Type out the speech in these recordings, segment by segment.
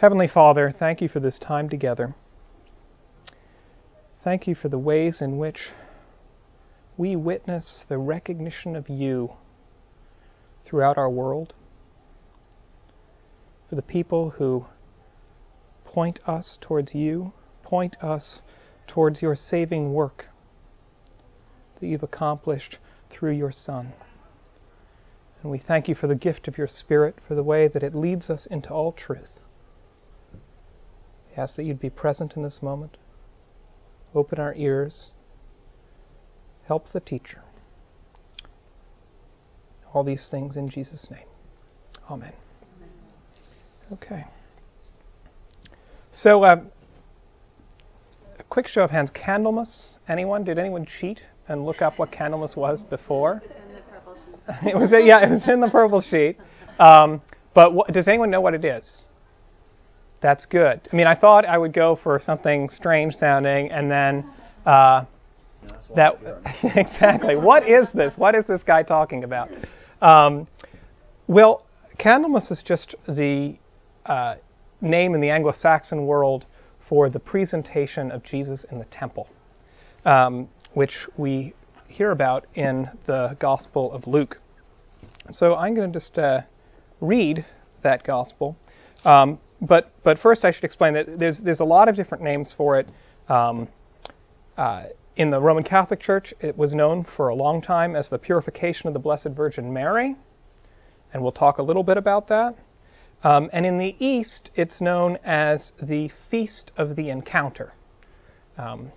Heavenly Father, thank you for this time together. Thank you for the ways in which we witness the recognition of you throughout our world, for the people who point us towards you, point us towards your saving work that you've accomplished through your Son. And we thank you for the gift of your Spirit, for the way that it leads us into all truth. Ask that you'd be present in this moment. Open our ears. Help the teacher. All these things in Jesus' name. Amen. Okay. So, uh, a quick show of hands. Candlemas? Anyone? Did anyone cheat and look up what Candlemas was before? it was yeah, it was in the purple sheet. Um, but what, does anyone know what it is? That's good. I mean, I thought I would go for something strange sounding, and then uh, that exactly. What is this? What is this guy talking about? Um, well, Candlemas is just the uh, name in the Anglo-Saxon world for the presentation of Jesus in the temple, um, which we hear about in the Gospel of Luke. So I'm going to just uh, read that Gospel. Um, but but first, I should explain that there's there's a lot of different names for it. Um, uh, in the Roman Catholic Church, it was known for a long time as the Purification of the Blessed Virgin Mary, and we'll talk a little bit about that. Um, and in the East, it's known as the Feast of the Encounter. Um,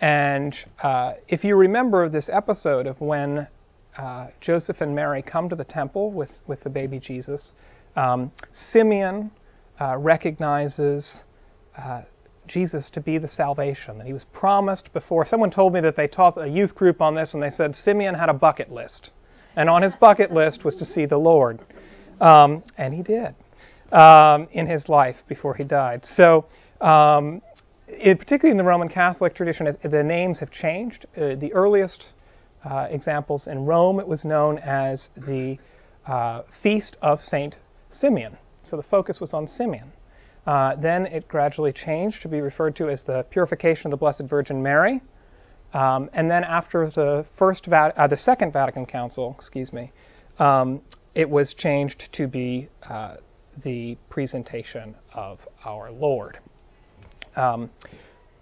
and uh, if you remember this episode of when uh, Joseph and Mary come to the temple with, with the baby Jesus, um, Simeon uh, recognizes uh, Jesus to be the salvation that he was promised before. Someone told me that they taught a youth group on this, and they said Simeon had a bucket list, and on his bucket list was to see the Lord, um, and he did um, in his life before he died. So. Um, it, particularly in the Roman Catholic tradition, the names have changed. Uh, the earliest uh, examples in Rome, it was known as the uh, Feast of Saint Simeon. So the focus was on Simeon. Uh, then it gradually changed to be referred to as the Purification of the Blessed Virgin Mary. Um, and then after the first, Vat- uh, the Second Vatican Council, excuse me, um, it was changed to be uh, the presentation of our Lord. Um,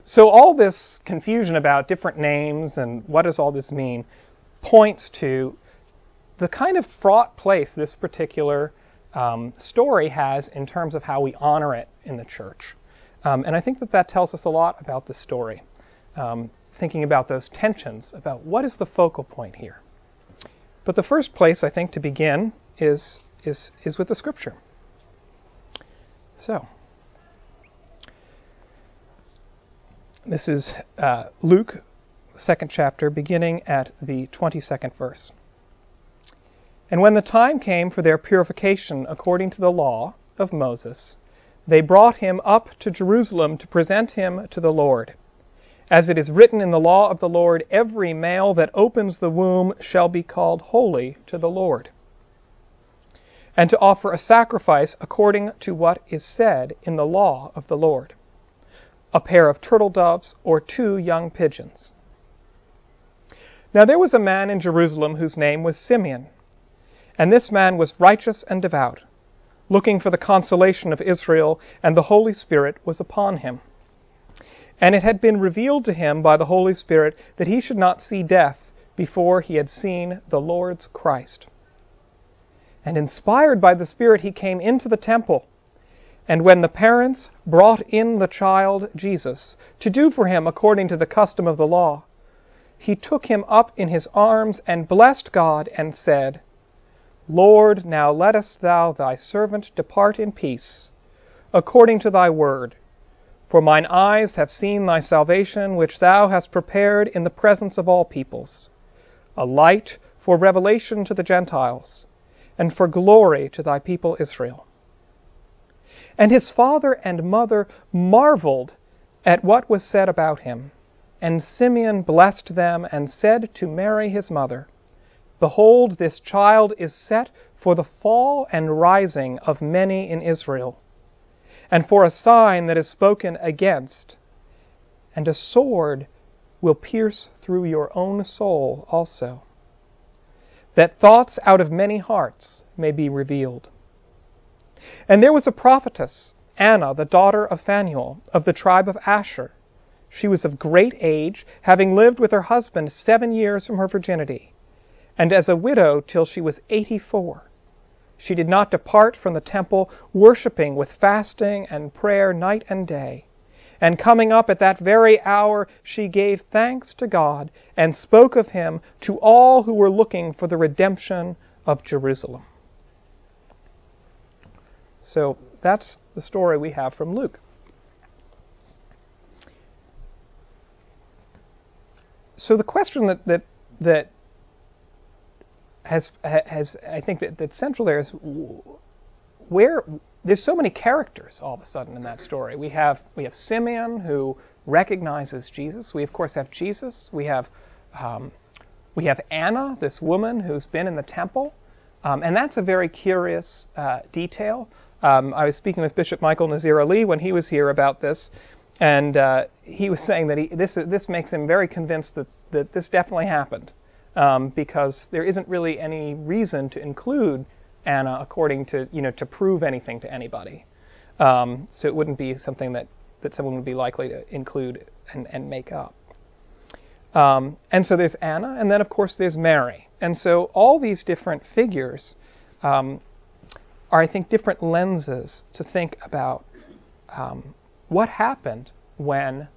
so all this confusion about different names and what does all this mean points to the kind of fraught place this particular um, story has in terms of how we honor it in the church. Um, and I think that that tells us a lot about the story. Um, thinking about those tensions, about what is the focal point here. But the first place, I think, to begin is, is, is with the scripture. So, this is uh, Luke, second chapter, beginning at the 22nd verse. And when the time came for their purification according to the law of Moses, they brought him up to Jerusalem to present him to the Lord. As it is written in the law of the Lord, every male that opens the womb shall be called holy to the Lord. And to offer a sacrifice according to what is said in the law of the Lord a pair of turtle doves or two young pigeons. Now there was a man in Jerusalem whose name was Simeon. And this man was righteous and devout, looking for the consolation of Israel, and the Holy Spirit was upon him. And it had been revealed to him by the Holy Spirit that he should not see death before he had seen the Lord's Christ. And inspired by the Spirit, he came into the temple. And when the parents brought in the child Jesus to do for him according to the custom of the law, he took him up in his arms and blessed God and said, Lord, now lettest thou thy servant depart in peace, according to thy word. For mine eyes have seen thy salvation, which thou hast prepared in the presence of all peoples, a light for revelation to the Gentiles, and for glory to thy people Israel. And his father and mother marveled at what was said about him. And Simeon blessed them and said to Mary his mother, Behold, this child is set for the fall and rising of many in Israel, and for a sign that is spoken against. And a sword will pierce through your own soul also, that thoughts out of many hearts may be revealed. And there was a prophetess, Anna, the daughter of Phanuel, of the tribe of Asher. She was of great age, having lived with her husband seven years from her virginity, and as a widow till she was eighty four. She did not depart from the temple, worshipping with fasting and prayer night and day. And coming up at that very hour, she gave thanks to God and spoke of him to all who were looking for the redemption of Jerusalem. So that's the story we have from Luke. So the question that, that, that has, has I think that, that's central there is where there's so many characters all of a sudden in that story. We have we have Simeon who recognizes Jesus. We of course have Jesus. We have um, we have Anna, this woman who's been in the temple, um, and that's a very curious uh, detail. Um, I was speaking with Bishop Michael Nazir Ali when he was here about this, and uh, he was saying that he, this this makes him very convinced that that this definitely happened, um, because there isn't really any reason to include Anna according to you know to prove anything to anybody. Um, so it wouldn't be something that, that someone would be likely to include and, and make up. Um, and so there's Anna, and then of course there's Mary. And so all these different figures um, are, I think, different lenses to think about um, what happened when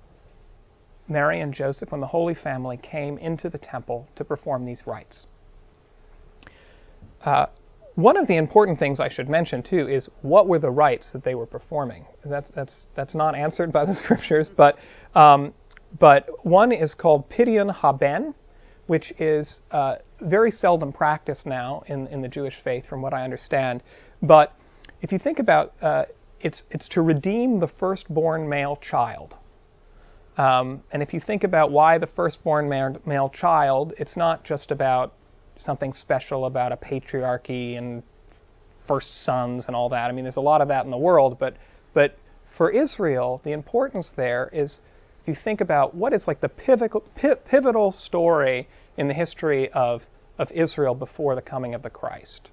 Mary and Joseph, when the Holy Family came into the temple to perform these rites. Uh, one of the important things I should mention too is what were the rites that they were performing. That's that's that's not answered by the scriptures, but um, but one is called Pidyon Haben, which is uh, very seldom practiced now in in the Jewish faith, from what I understand. But if you think about uh, it's it's to redeem the firstborn male child. Um, and if you think about why the firstborn male, male child, it's not just about something special about a patriarchy and first sons and all that. I mean, there's a lot of that in the world, but but for Israel, the importance there is if you think about what is like the pivotal, pivotal story in the history of of Israel before the coming of the Christ.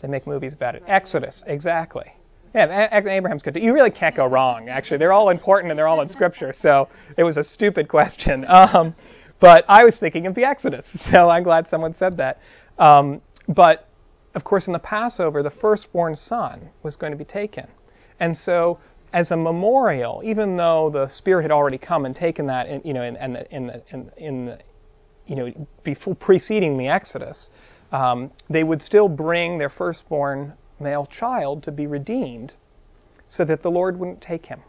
They make movies about it. Exodus, exactly. Yeah, Abraham's good. You really can't go wrong. Actually, they're all important and they're all in Scripture. So it was a stupid question. Um, but I was thinking of the Exodus, so I'm glad someone said that. Um, but of course, in the Passover, the firstborn son was going to be taken. And so, as a memorial, even though the Spirit had already come and taken that, in, you know, in, in, the, in, the, in, in the, you know, before preceding the Exodus, um, they would still bring their firstborn male child to be redeemed, so that the Lord wouldn't take him.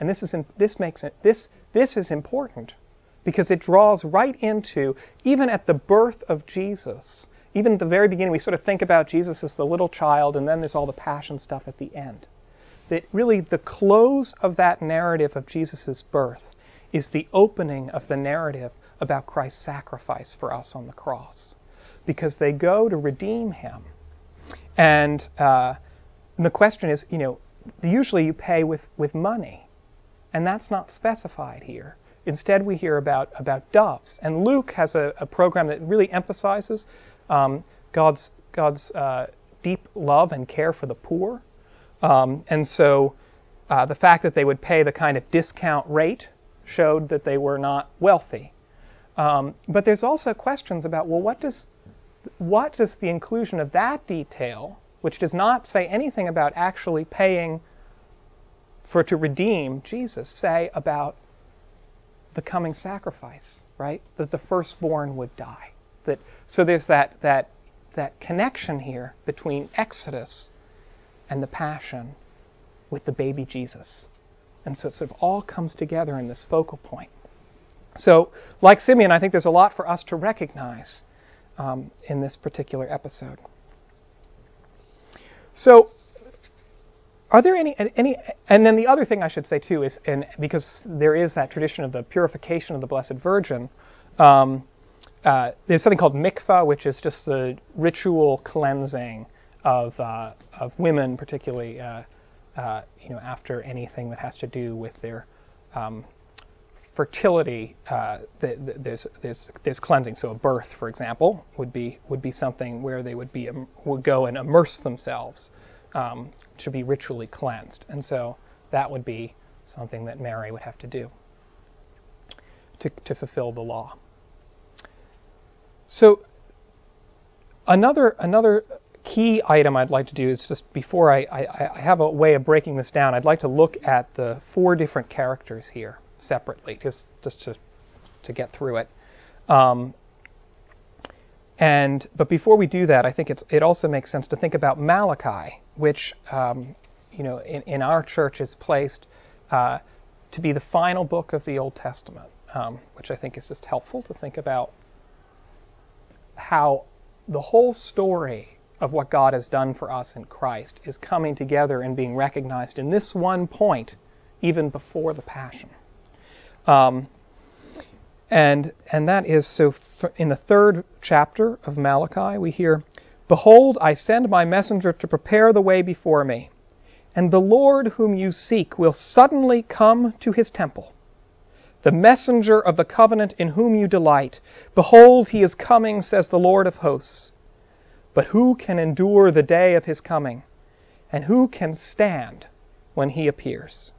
And this is in, this makes it this this is important because it draws right into, even at the birth of Jesus, even at the very beginning, we sort of think about Jesus as the little child, and then there's all the passion stuff at the end. That really the close of that narrative of Jesus' birth is the opening of the narrative about Christ's sacrifice for us on the cross. Because they go to redeem him. And, uh, and the question is, you know, usually you pay with, with money. And that's not specified here. Instead, we hear about, about doves. And Luke has a, a program that really emphasizes um, God's, God's uh, deep love and care for the poor. Um, and so uh, the fact that they would pay the kind of discount rate showed that they were not wealthy. Um, but there's also questions about well, what does what does the inclusion of that detail, which does not say anything about actually paying for to redeem Jesus, say about the coming sacrifice, right? That the firstborn would die. That so there's that that that connection here between Exodus and the Passion with the baby Jesus. And so it sort of all comes together in this focal point. So, like Simeon, I think there's a lot for us to recognize um, in this particular episode. So, are there any any and then the other thing I should say too is and because there is that tradition of the purification of the Blessed Virgin, um, uh, there's something called mikvah, which is just the ritual cleansing of uh, of women, particularly uh, uh, you know after anything that has to do with their um, fertility. Uh, there's there's cleansing. So a birth, for example, would be would be something where they would be um, would go and immerse themselves um, to be ritually cleansed, and so that would be something that Mary would have to do to to fulfill the law. So another another key item I'd like to do is just before I, I, I, have a way of breaking this down, I'd like to look at the four different characters here separately, just just to to get through it. Um, and but before we do that, I think it's it also makes sense to think about Malachi, which um, you know in, in our church is placed uh, to be the final book of the Old Testament, um, which I think is just helpful to think about how the whole story of what God has done for us in Christ is coming together and being recognized in this one point, even before the Passion. Um, and and that is so. In the third chapter of Malachi, we hear, "Behold, I send my messenger to prepare the way before me, and the Lord whom you seek will suddenly come to his temple." the messenger of the covenant in whom you delight. Behold, he is coming, says the Lord of hosts. But who can endure the day of his coming? And who can stand when he appears?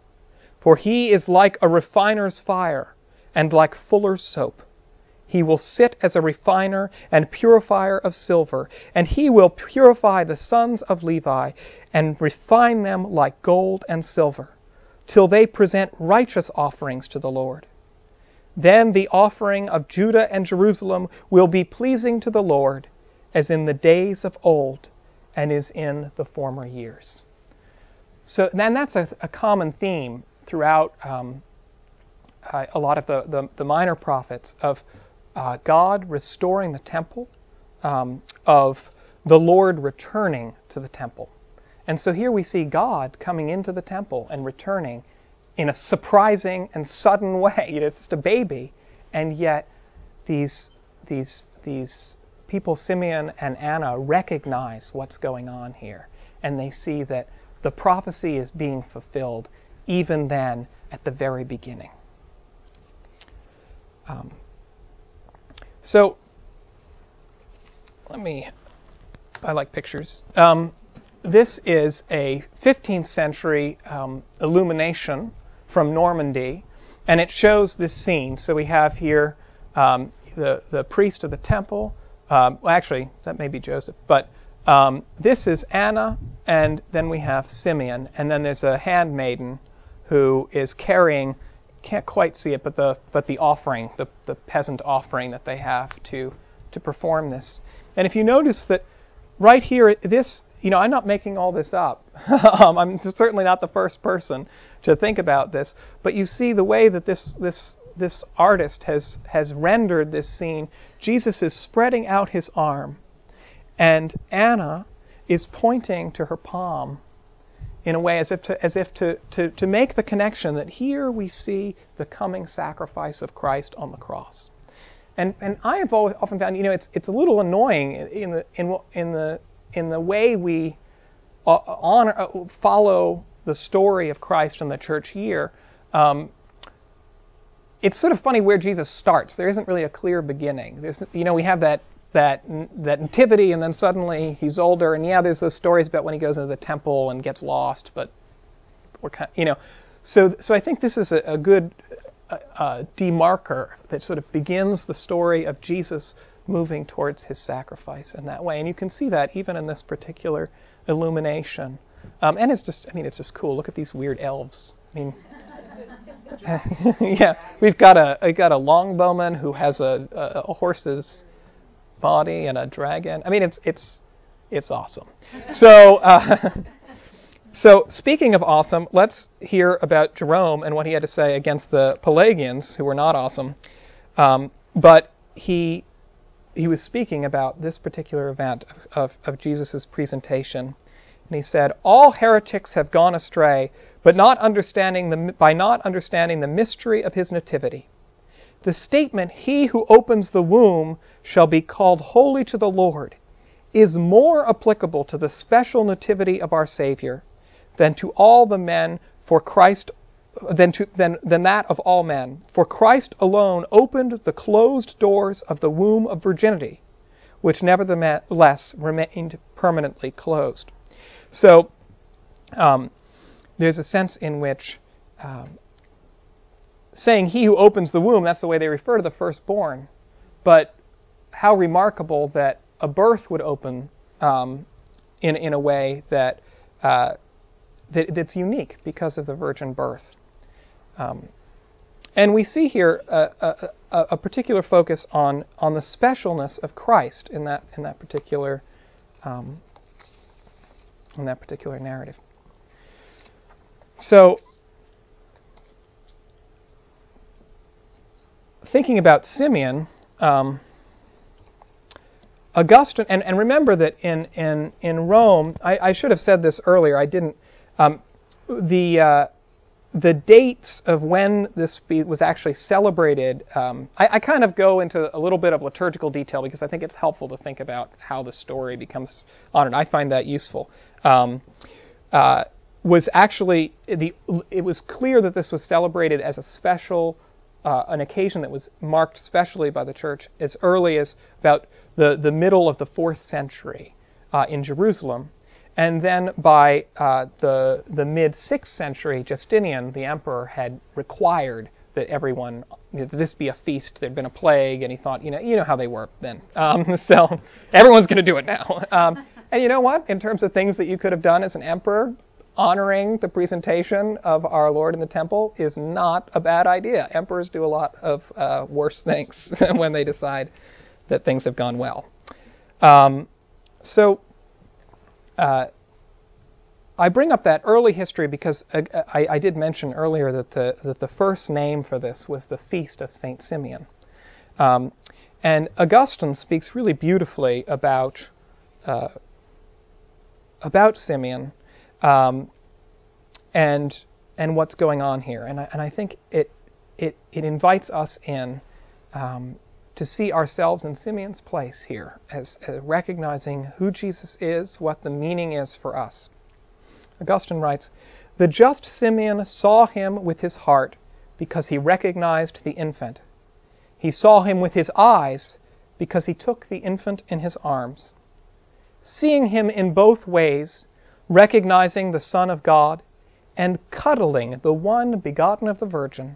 For he is like a refiner's fire, and like fuller's soap. He will sit as a refiner and purifier of silver, and he will purify the sons of Levi, and refine them like gold and silver, till they present righteous offerings to the Lord. Then the offering of Judah and Jerusalem will be pleasing to the Lord, as in the days of old and is in the former years. So, and that's a, a common theme throughout um, uh, a lot of the, the, the minor prophets of uh, God restoring the temple, um, of the Lord returning to the temple. And so here we see God coming into the temple and returning in a surprising and sudden way. You know, it's just a baby, and yet these these these people, Simeon and Anna, recognize what's going on here, and they see that the prophecy is being fulfilled even then at the very beginning. Um, so let me. I like pictures. Um, this is a 15th century um, illumination from Normandy, and it shows this scene. So we have here um, the the priest of the temple. Um, well, actually, that may be Joseph, but um, this is Anna, and then we have Simeon, and then there's a handmaiden who is carrying. Can't quite see it, but the but the offering, the the peasant offering that they have to to perform this. And if you notice that right here, this you know, I'm not making all this up. um, I'm certainly not the first person to think about this, but you see the way that this this this artist has has rendered this scene. Jesus is spreading out his arm, and Anna is pointing to her palm in a way as if to as if to, to, to make the connection that here we see the coming sacrifice of Christ on the cross. And and I have often found, you know, it's it's a little annoying in the in in the in the way we uh, honor, uh, follow the story of Christ in the church year, um, it's sort of funny where Jesus starts. There isn't really a clear beginning. There's, you know, we have that that that nativity, and then suddenly he's older, and yeah, there's those stories about when he goes into the temple and gets lost, but we're kind, you know, so so I think this is a, a good uh, uh, demarker that sort of begins the story of Jesus moving towards his sacrifice in that way. And you can see that even in this particular illumination. Um, and it's just, I mean, it's just cool. Look at these weird elves. I mean, yeah, we've got a we got a longbowman who has a, a, a horse's body and a dragon. I mean, it's it's it's awesome. So. Uh, So, speaking of awesome, let's hear about Jerome and what he had to say against the Pelagians, who were not awesome. Um, but he he was speaking about this particular event of, of, Jesus' presentation. And he said, All heretics have gone astray, but not understanding the, by not understanding the mystery of his nativity. The statement, He who opens the womb shall be called holy to the Lord, is more applicable to the special nativity of our Savior than to all the men for Christ than, to, than, than that of all men. For Christ alone opened the closed doors of the womb of virginity, which nevertheless remained permanently closed. So, um, there's a sense in which um, saying he who opens the womb, that's the way they refer to the firstborn. But how remarkable that a birth would open um, in, in a way that, uh, that, that's unique because of the virgin birth. Um, and we see here a, a, a, particular focus on, on the specialness of Christ in that, in that particular um, in that particular narrative. So, thinking about Simeon, um, Augustine, and, and remember that in, in, in Rome, I, I should have said this earlier, I didn't. Um, the, uh, the dates of when this was actually celebrated, um, I, I, kind of go into a little bit of liturgical detail because I think it's helpful to think about how the story becomes honored. I find that useful. Um, uh, was actually the it was clear that this was celebrated as a special uh, an occasion that was marked specially by the church as early as about the, the middle of the fourth century uh, in Jerusalem. And then by uh, the, the mid sixth century, Justinian, the emperor, had required that everyone that this be a feast. There'd been a plague, and he thought, you know, you know how they were then. Um, so everyone's going to do it now. Um, and you know what? In terms of things that you could have done as an emperor, honoring the presentation of our Lord in the temple is not a bad idea. Emperors do a lot of uh, worse things when they decide that things have gone well. Um, so uh, I bring up that early history because uh, I, I, did mention earlier that the, that the first name for this was the Feast of St. Simeon. Um, and Augustine speaks really beautifully about, uh, about Simeon um, and and what's going on here. And I, and I think it it it invites us in um, to see ourselves in Simeon's place here, as, as recognizing who Jesus is, what the meaning is for us. Augustine writes, "The just Simeon saw him with his heart because he recognized the infant. He saw him with his eyes because he took the infant in his arms. Seeing him in both ways, recognizing the Son of God, and cuddling the one begotten of the Virgin,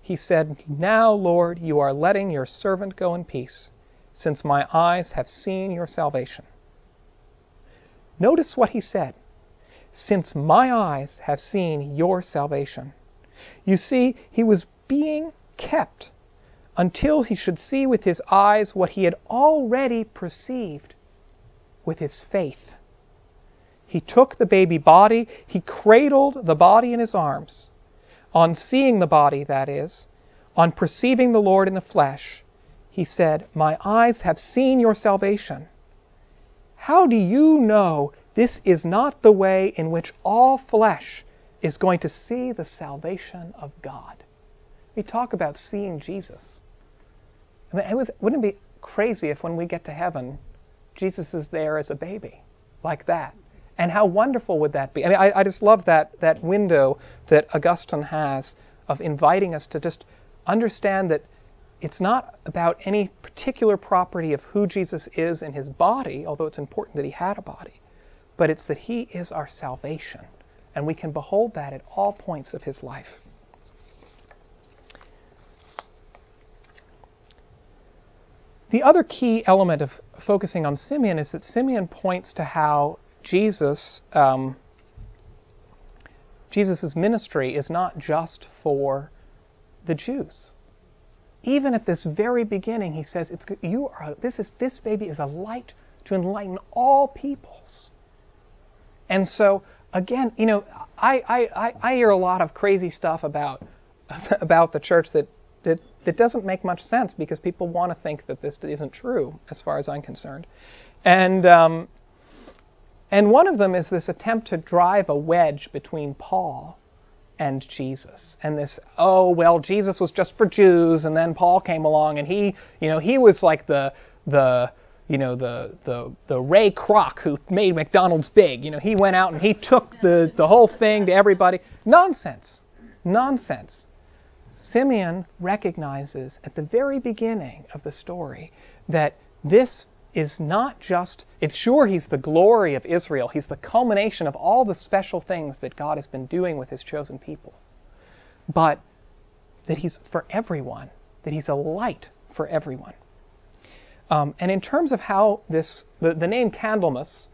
he said, Now, Lord, you are letting your servant go in peace, since my eyes have seen your salvation. Notice what he said. Since my eyes have seen your salvation. You see, he was being kept until he should see with his eyes what he had already perceived with his faith. He took the baby body, he cradled the body in his arms. On seeing the body, that is, on perceiving the Lord in the flesh, he said, My eyes have seen your salvation. How do you know this is not the way in which all flesh is going to see the salvation of God? We talk about seeing Jesus. I mean, it was, wouldn't it be crazy if when we get to heaven, Jesus is there as a baby, like that? And how wonderful would that be? I mean, I, I just love that, that window that Augustine has of inviting us to just understand that it's not about any particular property of who Jesus is in his body, although it's important that he had a body, but it's that he is our salvation. And we can behold that at all points of his life. The other key element of focusing on Simeon is that Simeon points to how Jesus, um, Jesus' ministry is not just for the Jews. Even at this very beginning, he says, it's, you are, this, is, this baby is a light to enlighten all peoples. And so, again, you know, I, I, I hear a lot of crazy stuff about, about the church that, that, that doesn't make much sense because people want to think that this isn't true, as far as I'm concerned. And, um, and one of them is this attempt to drive a wedge between Paul and Jesus. And this, oh, well, Jesus was just for Jews, and then Paul came along, and he, you know, he was like the, the, you know the the the Ray Kroc who made McDonald's big. You know, he went out and he took the the whole thing to everybody. Nonsense, nonsense. Simeon recognizes at the very beginning of the story that this is not just, it's sure he's the glory of Israel, he's the culmination of all the special things that God has been doing with his chosen people, but that he's for everyone, that he's a light for everyone. Um, and in terms of how this, the, the name Candlemas,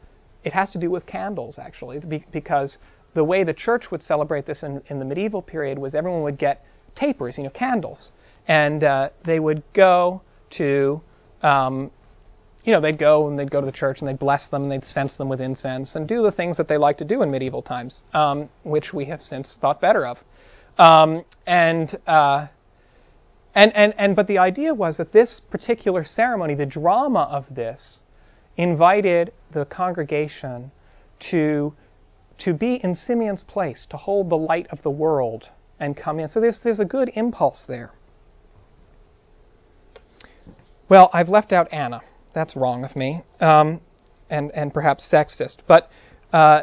it has to do with candles actually, because the way the church would celebrate this in, in the medieval period was everyone would get tapers, you know, candles, and uh, they would go to um, you know, they'd go and they'd go to the church and they'd bless them and they'd cense them with incense and do the things that they liked to do in medieval times, um, which we have since thought better of. Um, and, uh, and, and, and, but the idea was that this particular ceremony, the drama of this, invited the congregation to, to be in Simeon's place, to hold the light of the world and come in. So there's, there's a good impulse there. Well, I've left out Anna. That's wrong of me, um, and and perhaps sexist. But uh,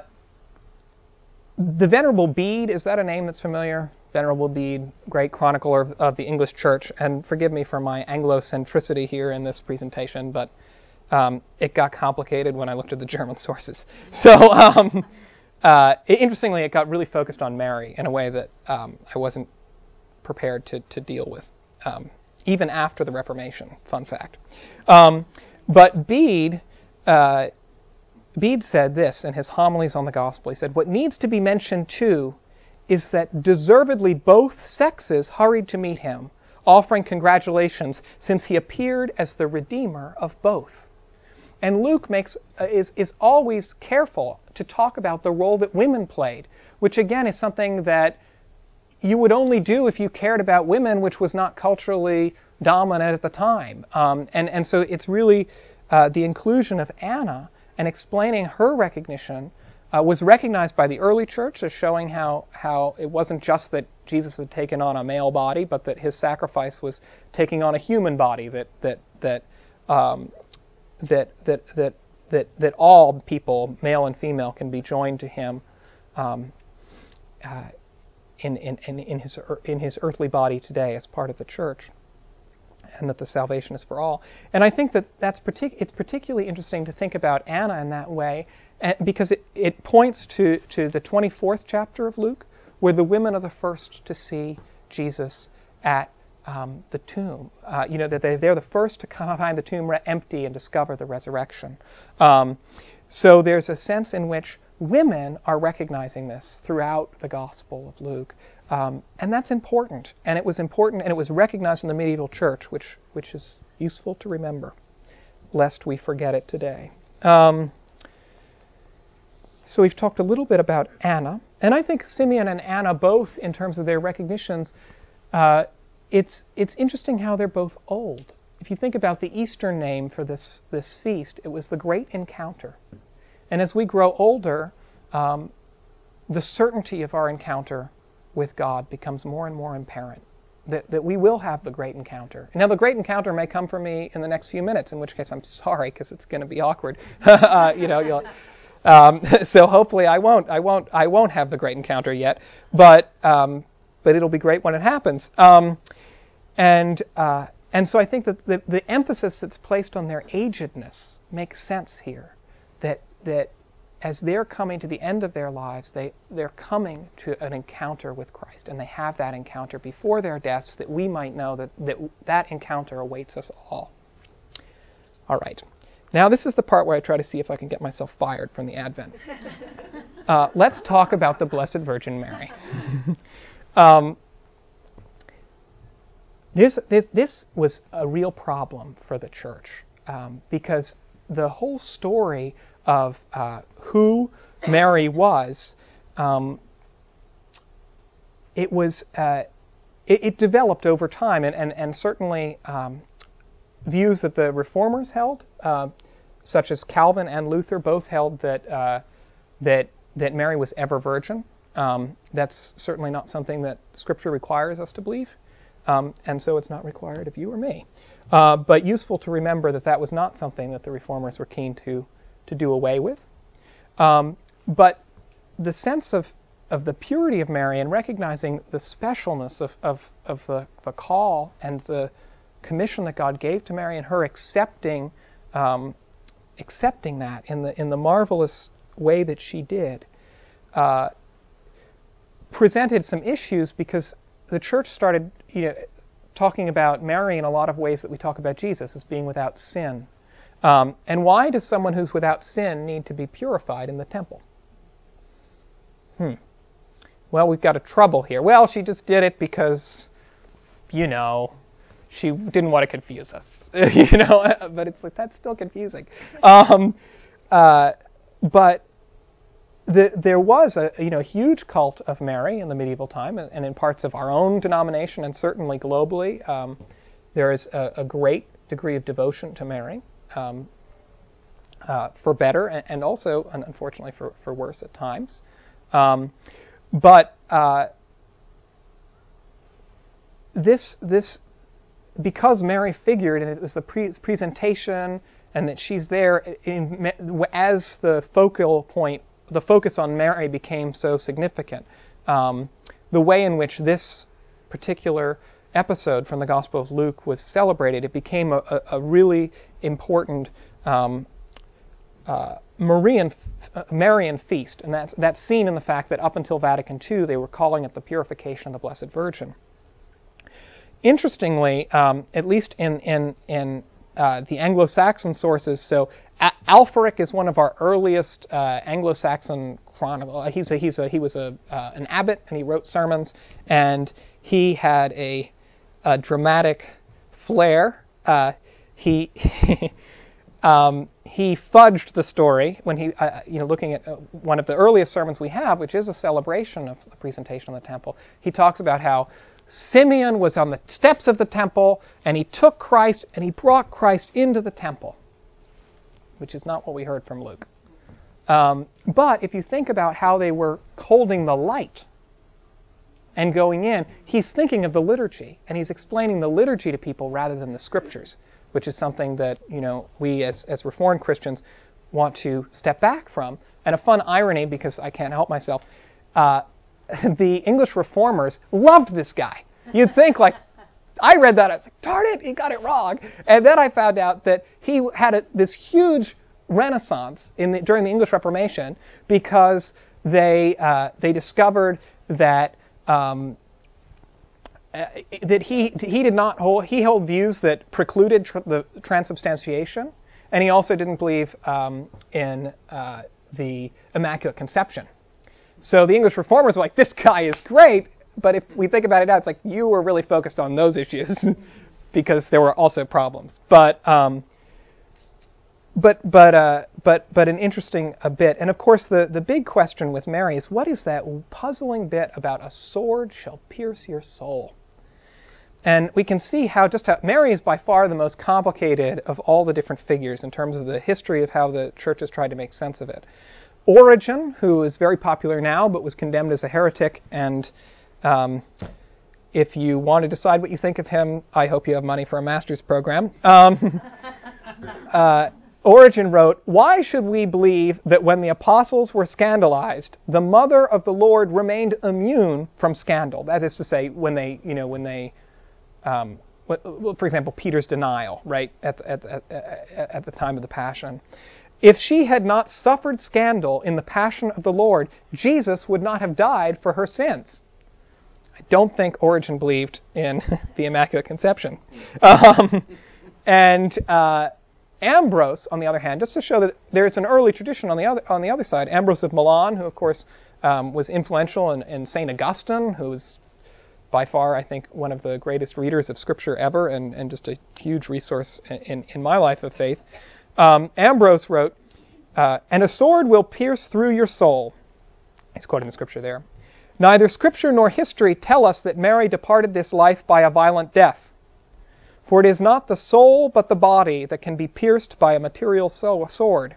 the Venerable Bede is that a name that's familiar? Venerable Bede, great chronicler of, of the English Church, and forgive me for my Anglocentricity here in this presentation, but um, it got complicated when I looked at the German sources. So. Um, uh, interestingly, it got really focused on Mary in a way that um, I wasn't prepared to, to deal with, um, even after the Reformation. Fun fact. Um, but Bede, uh, Bede said this in his homilies on the gospel. He said, What needs to be mentioned too is that deservedly both sexes hurried to meet him, offering congratulations since he appeared as the redeemer of both. And Luke makes, uh, is, is always careful to talk about the role that women played, which again is something that you would only do if you cared about women, which was not culturally dominant at the time. Um, and, and so it's really uh, the inclusion of Anna and explaining her recognition uh, was recognized by the early church as showing how, how it wasn't just that Jesus had taken on a male body, but that his sacrifice was taking on a human body, that, that, that, um, that, that, that, that, that all people, male and female, can be joined to him. Um, uh, in, in, in, his, in his earthly body today as part of the church and that the salvation is for all. And I think that that's partic- it's particularly interesting to think about Anna in that way because it, it points to, to the 24th chapter of Luke, where the women are the first to see Jesus at um, the tomb. Uh, you know, that they, they're the first to come find the tomb empty and discover the resurrection. Um, so there's a sense in which women are recognizing this throughout the Gospel of Luke. Um, and that's important. And it was important, and it was recognized in the medieval church, which, which is useful to remember, lest we forget it today. Um, so we've talked a little bit about Anna. And I think Simeon and Anna, both in terms of their recognitions, uh, it's, it's interesting how they're both old. If you think about the Eastern name for this, this feast, it was the Great Encounter. And as we grow older, um, the certainty of our encounter with God becomes more and more apparent. That, that we will have the great encounter. Now, the great encounter may come for me in the next few minutes, in which case I'm sorry because it's going to be awkward. uh, you know, um, so hopefully I won't, I won't, I won't have the great encounter yet, but um, but it'll be great when it happens. Um, and uh, and so I think that the, the emphasis that's placed on their agedness makes sense here. That that as they're coming to the end of their lives, they, they're coming to an encounter with Christ, and they have that encounter before their deaths that we might know that that, that encounter awaits us all. All right. Now, this is the part where I try to see if I can get myself fired from the Advent. Uh, let's talk about the Blessed Virgin Mary. um, this, this, this, was a real problem for the church um, because the whole story of uh, who Mary was, um, it was uh, it, it, developed over time, and and, and certainly um, views that the reformers held, uh, such as Calvin and Luther, both held that uh, that that Mary was ever virgin. Um, that's certainly not something that Scripture requires us to believe. um, and so it's not required of you or me. Uh, but useful to remember that that was not something that the reformers were keen to to do away with. Um, but the sense of of the purity of Mary and recognizing the specialness of, of, of the, the call and the commission that God gave to Mary and her accepting um, accepting that in the in the marvelous way that she did uh, presented some issues because the church started you know, talking about Mary in a lot of ways that we talk about Jesus as being without sin. Um, and why does someone who's without sin need to be purified in the temple? Hmm. Well, we've got a trouble here. Well, she just did it because, you know, she didn't want to confuse us, you know. but it's like that's still confusing. Um, uh, but the, there was a you know huge cult of Mary in the medieval time, and, and in parts of our own denomination, and certainly globally, um, there is a, a, great degree of devotion to Mary, um, uh, for better and, and, also, unfortunately, for, for worse at times. Um, but uh, this this because Mary figured, and it was the pre- presentation, and that she's there in, as the focal point the focus on Mary became so significant. Um, the way in which this particular episode from the Gospel of Luke was celebrated, it became a, a, a really important um, uh, Marian, uh, Marian feast, and that's, that's seen in the fact that up until Vatican II, they were calling it the purification of the Blessed Virgin. Interestingly, um, at least in, in, in uh, the Anglo-Saxon sources. So a- is one of our earliest uh, Anglo-Saxon chronicle. Uh, he's a, he's a, he was a, uh, an abbot and he wrote sermons, and he had a, a dramatic flair. Uh, he um, he fudged the story when he, uh, you know, looking at one of the earliest sermons we have, which is a celebration of the presentation of the temple. He talks about how Simeon was on the steps of the temple and he took Christ and he brought Christ into the temple, which is not what we heard from Luke. Um, but if you think about how they were holding the light and going in, he's thinking of the liturgy and he's explaining the liturgy to people rather than the scriptures, which is something that you know we as, as Reformed Christians want to step back from. And a fun irony, because I can't help myself, uh, the English reformers loved this guy. You'd think like, I read that, I was like, darn it, he got it wrong. And then I found out that he had a, this huge renaissance the, during the English Reformation because they uh, they discovered that um, uh, that he he did not hold he held views that precluded tr- the transubstantiation, and he also didn't believe um, in uh, the Immaculate Conception. So the English reformers were like, this guy is great. But if we think about it now, it's like you were really focused on those issues because there were also problems. But um, but but uh, but but an interesting a bit. And of course, the the big question with Mary is what is that puzzling bit about a sword shall pierce your soul? And we can see how just how Mary is by far the most complicated of all the different figures in terms of the history of how the church has tried to make sense of it. Origen, who is very popular now but was condemned as a heretic, and um, if you want to decide what you think of him, I hope you have money for a master's program. Um, uh, Origen wrote, Why should we believe that when the apostles were scandalized, the mother of the Lord remained immune from scandal? That is to say, when they, you know, when they, um, for example, Peter's denial, right, at, at, at, at the time of the Passion. If she had not suffered scandal in the passion of the Lord, Jesus would not have died for her sins. I don't think Origen believed in the Immaculate Conception. Um, and uh, Ambrose, on the other hand, just to show that there's an early tradition on the other, on the other side, Ambrose of Milan, who, of course, um, was influential in, in St. Augustine, who's by far, I think, one of the greatest readers of Scripture ever and, and just a huge resource in, in my life of faith. Um, Ambrose wrote, uh, And a sword will pierce through your soul. He's quoting the scripture there. Neither scripture nor history tell us that Mary departed this life by a violent death. For it is not the soul but the body that can be pierced by a material sword.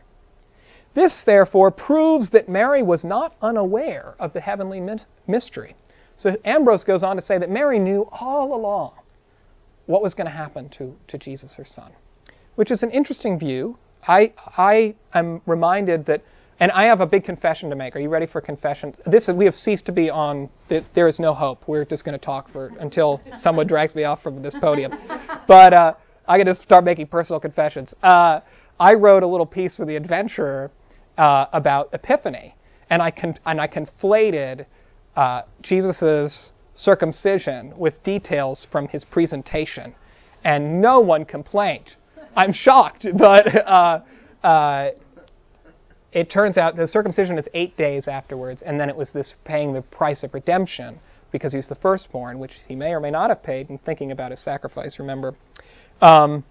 This, therefore, proves that Mary was not unaware of the heavenly mystery. So Ambrose goes on to say that Mary knew all along what was going to happen to, to Jesus, her son, which is an interesting view. I, I am reminded that, and I have a big confession to make. Are you ready for confession? This is, we have ceased to be on. There is no hope. We're just going to talk for until someone drags me off from this podium. But uh, I got to start making personal confessions. Uh, I wrote a little piece for the Adventurer uh, about Epiphany, and I con- and I conflated uh, Jesus's circumcision with details from his presentation, and no one complained. I'm shocked, but uh, uh, it turns out the circumcision is eight days afterwards, and then it was this paying the price of redemption because he's the firstborn, which he may or may not have paid in thinking about his sacrifice. Remember. Um,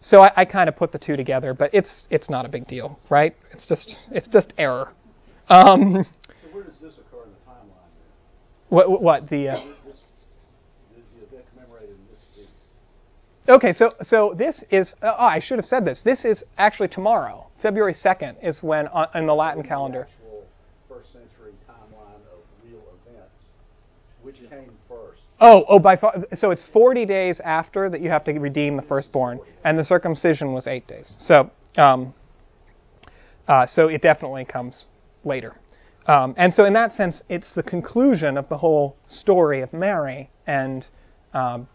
so I, I kind of put the two together, but it's it's not a big deal, right? It's just it's just error. Um, so where does this occur in the timeline? What what the? Uh, this, the event commemorated in this Okay, so so this is. Uh, oh, I should have said this. This is actually tomorrow. February second is when uh, in the Latin calendar. First century timeline of real events, which came first. Oh, oh, by far. So it's 40 days after that you have to redeem the firstborn, and the circumcision was eight days. So, um, uh, so it definitely comes later. Um, and so, in that sense, it's the conclusion of the whole story of Mary, and um,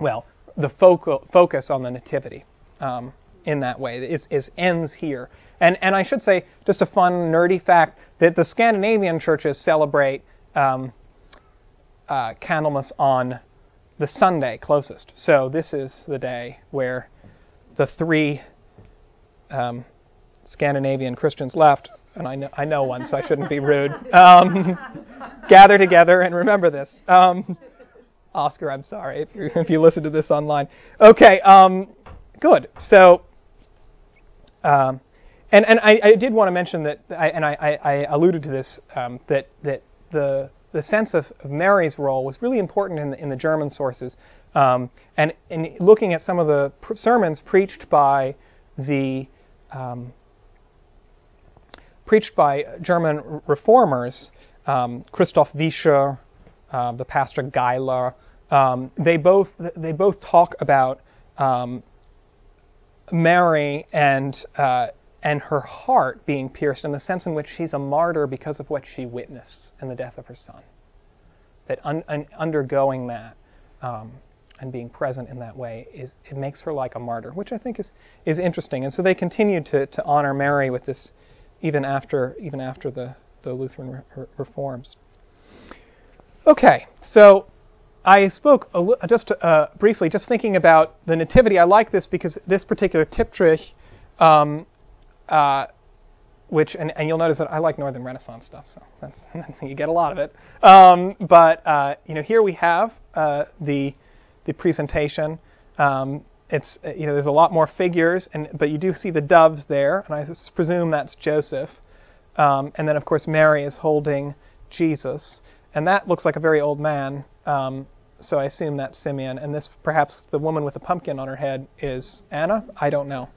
well, the focal, focus on the nativity um, in that way is, ends here. And and I should say, just a fun nerdy fact that the Scandinavian churches celebrate. Um, uh, Candlemas on the Sunday closest. So this is the day where the three um, Scandinavian Christians left, and I know, I know one, so I shouldn't be rude. Um, gather together and remember this. Um, Oscar, I'm sorry if, if, you listen to this online. Okay, um, good. So, um, and and I, I, did want to mention that, I, and I, I, alluded to this um, that that the the sense of, of, Mary's role was really important in the, in the German sources. Um, and in looking at some of the pr- sermons preached by the um, preached by German reformers, um, Christoph Vischer, uh, the pastor Geiler, um, they both they both talk about um, Mary and uh, and her heart being pierced in the sense in which she's a martyr because of what she witnessed in the death of her son. That un, un, undergoing that um, and being present in that way is it makes her like a martyr, which I think is is interesting. And so they continued to, to honor Mary with this even after even after the the Lutheran re- reforms. Okay, so I spoke just uh, briefly, just thinking about the nativity. I like this because this particular triptych um, uh, which and, and, you'll notice that I like Northern Renaissance stuff, so that's, you get a lot of it. Um, but uh, you know, here we have uh, the the presentation. Um, it's you know, there's a lot more figures, and but you do see the doves there, and I presume that's Joseph. Um, and then of course Mary is holding Jesus, and that looks like a very old man. Um, so I assume that's Simeon, and this perhaps the woman with the pumpkin on her head is Anna. I don't know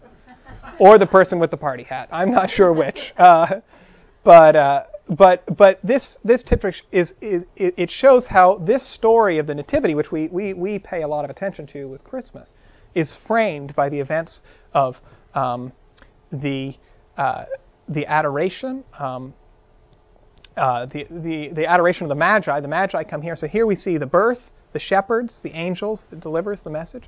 or the person with the party hat. I'm not sure which. Uh, but uh, but but this this triptych is, is it shows how this story of the nativity, which we, we, we pay a lot of attention to with Christmas, is framed by the events of um, the uh, the adoration. Um, uh, the, the, the adoration of the Magi. The Magi come here. So here we see the birth, the shepherds, the angels that delivers the message.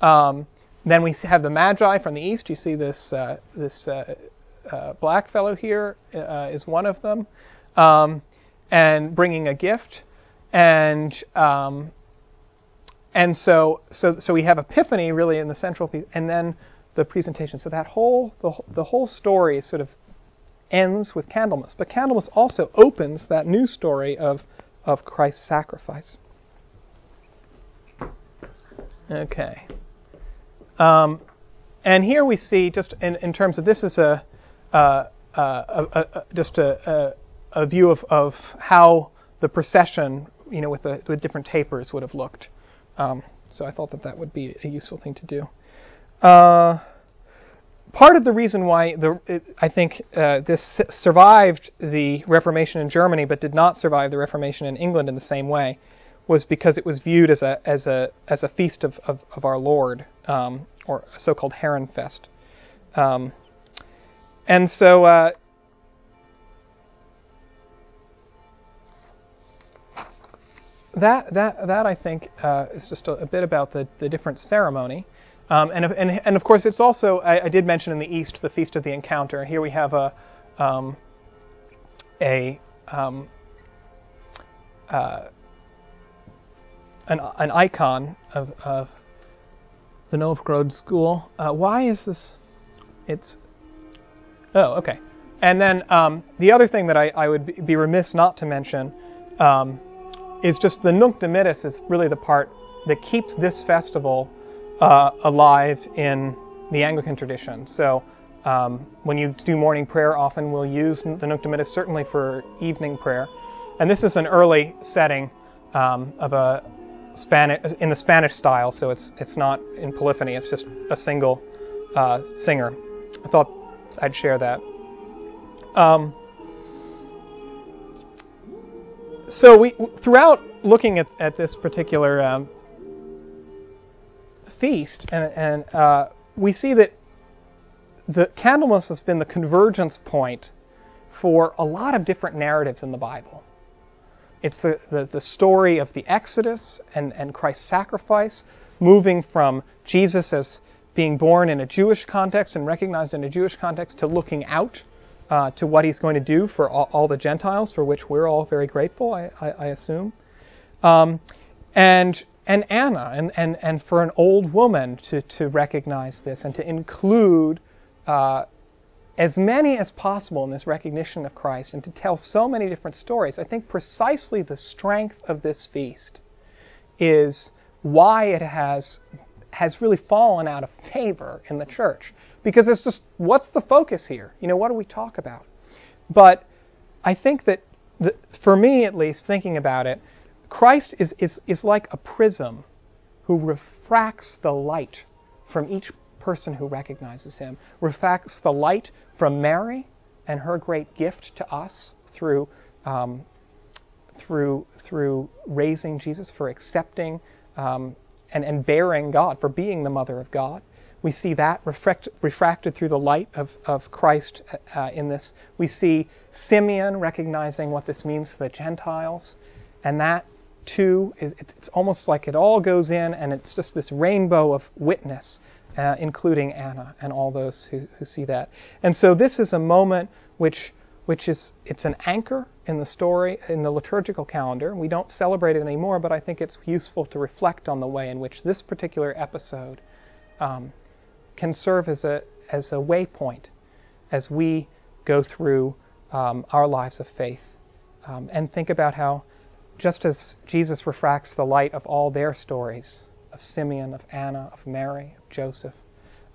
Um, then we have the Magi from the east. You see this uh, this uh, uh, black fellow here is one of them, um, and bringing a gift, and um, and so so so we have Epiphany really in the central piece, and then the presentation. So that whole the, the whole story sort of ends with Candlemas, but Candlemas also opens that new story of of Christ's sacrifice. Okay. Um, and here we see, just in, in terms of this is a, uh, uh, just a, a, view of, of how the procession, you know, with the with different tapers would have looked. Um, so I thought that that would be a useful thing to do. Part of the reason why the, it, I think uh, this survived the Reformation in Germany but did not survive the Reformation in England in the same way was because it was viewed as a as a as a feast of of, of our Lord, um, or a so-called Herrenfest, um, and so. Uh, that that that I think uh, is just a, a, bit about the, the different ceremony, um, and, and and of course it's also I, I, did mention in the East the Feast of the Encounter, here we have a um, a um, uh, an, an icon of, of the Novgorod school. Uh, why is this? It's oh okay. And then um, the other thing that I, I, would be remiss not to mention um, is just the Nunc Dimittis is really the part that keeps this festival uh, alive in the Anglican tradition. So um, when you do morning prayer, often we'll use the Nunc Dimittis, certainly for evening prayer. And this is an early setting um, of a Spanish in the Spanish style, so it's it's not in polyphony. It's just a single uh, singer. I thought I'd share that. Um, so we throughout looking at, at this particular um, feast, and, and uh, we see that the Candlemas has been the convergence point for a lot of different narratives in the Bible. It's the, the, the story of the Exodus and, and Christ's sacrifice, moving from Jesus as being born in a Jewish context and recognized in a Jewish context to looking out uh, to what he's going to do for all, all, the Gentiles, for which we're all very grateful, I, I, I assume. Um, and and Anna, and, and, and for an old woman to, to recognize this and to include uh, as many as possible in this recognition of Christ and to tell so many different stories. I think precisely the strength of this feast is why it has has really fallen out of favor in the church because it's just what's the focus here? You know, what do we talk about? But I think that the, for me at least thinking about it, Christ is, is, is like a prism who refracts the light from each person who recognizes him, refracts the light from Mary and her great gift to us through, um, through, through raising Jesus, for accepting um, and, and bearing God, for being the mother of God. We see that refract, refracted through the light of, of Christ uh, in this. We see Simeon recognizing what this means to the Gentiles, and that is it's almost like it all goes in, and it's just this rainbow of witness uh, including Anna and all those who, who see that. And so this is a moment which which is it's an anchor in the story in the liturgical calendar. We don't celebrate it anymore, but I think it's useful to reflect on the way in which this particular episode um, can serve as a as a waypoint as we go through um, our lives of faith um, and think about how just as Jesus refracts the light of all their stories of Simeon, of Anna, of Mary, of Joseph,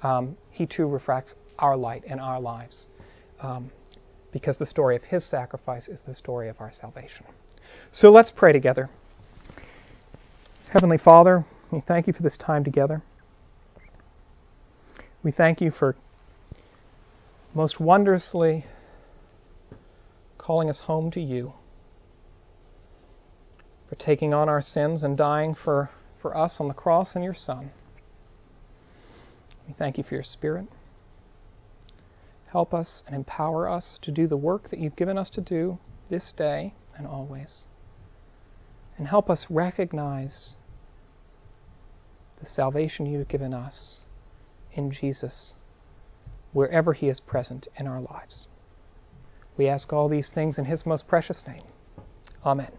um, he too refracts our light in our lives. Um, because the story of his sacrifice is the story of our salvation. So let's pray together. Heavenly Father, we thank you for this time together. We thank you for most wondrously calling us home to you, for taking on our sins and dying for for us on the cross and your Son. We thank you for your Spirit. Help us and empower us to do the work that you've given us to do this day and always. And help us recognize the salvation you've given us in Jesus wherever he is present in our lives. We ask all these things in his most precious name. Amen.